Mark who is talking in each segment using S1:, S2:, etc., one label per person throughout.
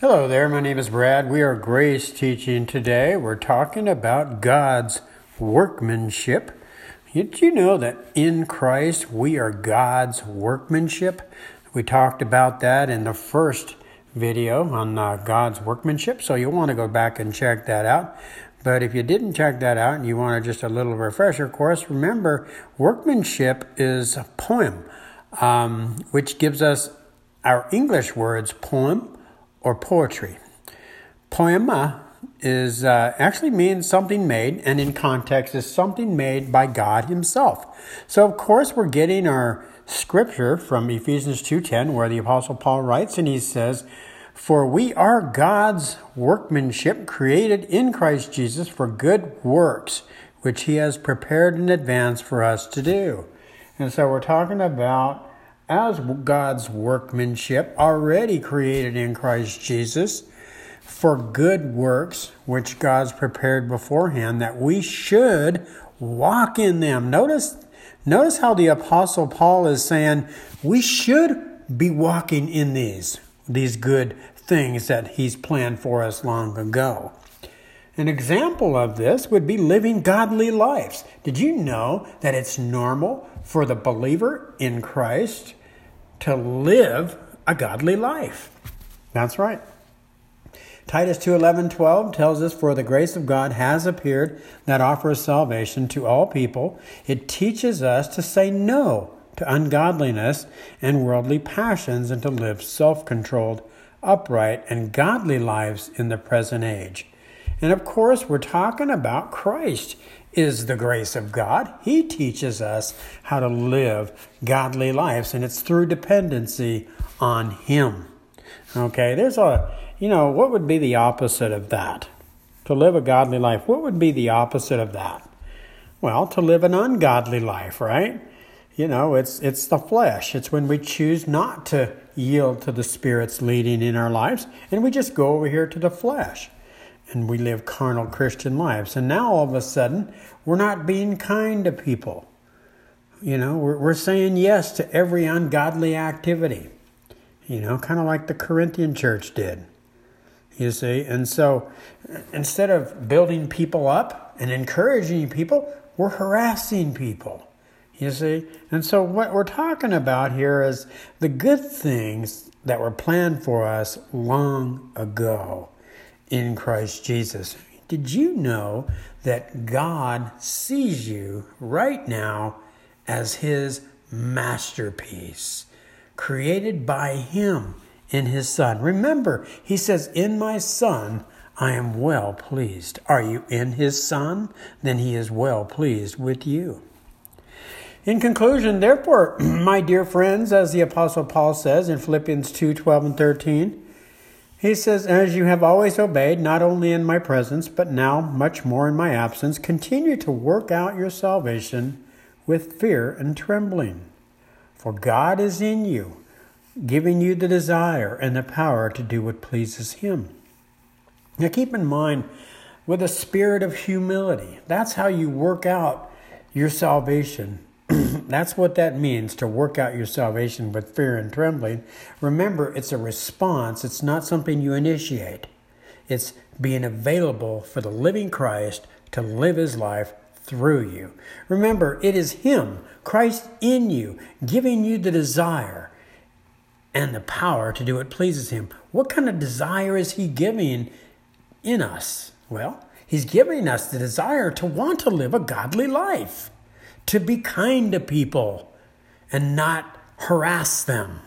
S1: Hello there, my name is Brad. We are grace teaching today. We're talking about God's workmanship. Did you know that in Christ we are God's workmanship? We talked about that in the first video on uh, God's workmanship, so you'll want to go back and check that out. But if you didn't check that out and you want just a little refresher course, remember workmanship is a poem, um, which gives us our English words poem or poetry. Poiema is uh, actually means something made, and in context is something made by God Himself. So of course we're getting our scripture from Ephesians two ten, where the Apostle Paul writes, and he says, "For we are God's workmanship, created in Christ Jesus for good works, which He has prepared in advance for us to do." And so we're talking about as God's workmanship, already created in Christ Jesus for good works, which God's prepared beforehand, that we should walk in them. Notice, notice how the Apostle Paul is saying we should be walking in these, these good things that he's planned for us long ago. An example of this would be living godly lives. Did you know that it's normal for the believer in Christ to live a godly life. That's right. Titus 2 11 12 tells us, For the grace of God has appeared that offers salvation to all people. It teaches us to say no to ungodliness and worldly passions and to live self controlled, upright, and godly lives in the present age. And of course, we're talking about Christ is the grace of God. He teaches us how to live godly lives, and it's through dependency on Him. Okay, there's a, you know, what would be the opposite of that? To live a godly life, what would be the opposite of that? Well, to live an ungodly life, right? You know, it's it's the flesh. It's when we choose not to yield to the Spirit's leading in our lives, and we just go over here to the flesh and we live carnal Christian lives. And now all of a sudden, we're not being kind to people. You know, we're, we're saying yes to every ungodly activity, you know, kind of like the Corinthian church did. You see? And so instead of building people up and encouraging people, we're harassing people. You see? And so what we're talking about here is the good things that were planned for us long ago in Christ Jesus. Did you know that God sees you right now as His masterpiece, created by Him in His Son? Remember, He says, In my Son, I am well pleased. Are you in His Son? Then He is well pleased with you. In conclusion, therefore, my dear friends, as the Apostle Paul says in Philippians 2 12 and 13, he says, As you have always obeyed, not only in my presence, but now much more in my absence, continue to work out your salvation with fear and trembling. For God is in you, giving you the desire and the power to do what pleases Him. Now keep in mind, with a spirit of humility, that's how you work out your salvation that's what that means to work out your salvation with fear and trembling. Remember, it's a response, it's not something you initiate. It's being available for the living Christ to live his life through you. Remember, it is Him, Christ in you, giving you the desire and the power to do what pleases Him. What kind of desire is He giving in us? Well, He's giving us the desire to want to live a godly life to be kind to people and not harass them,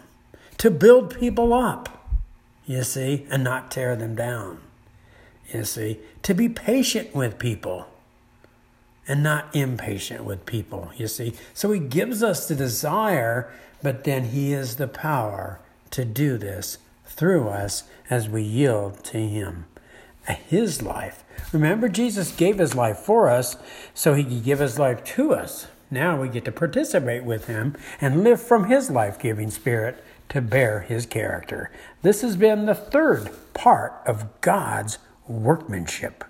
S1: to build people up, you see, and not tear them down, you see, to be patient with people and not impatient with people, you see. So he gives us the desire, but then he is the power to do this through us as we yield to him. His life. Remember, Jesus gave his life for us so he could give his life to us. Now we get to participate with him and live from his life giving spirit to bear his character. This has been the third part of God's workmanship.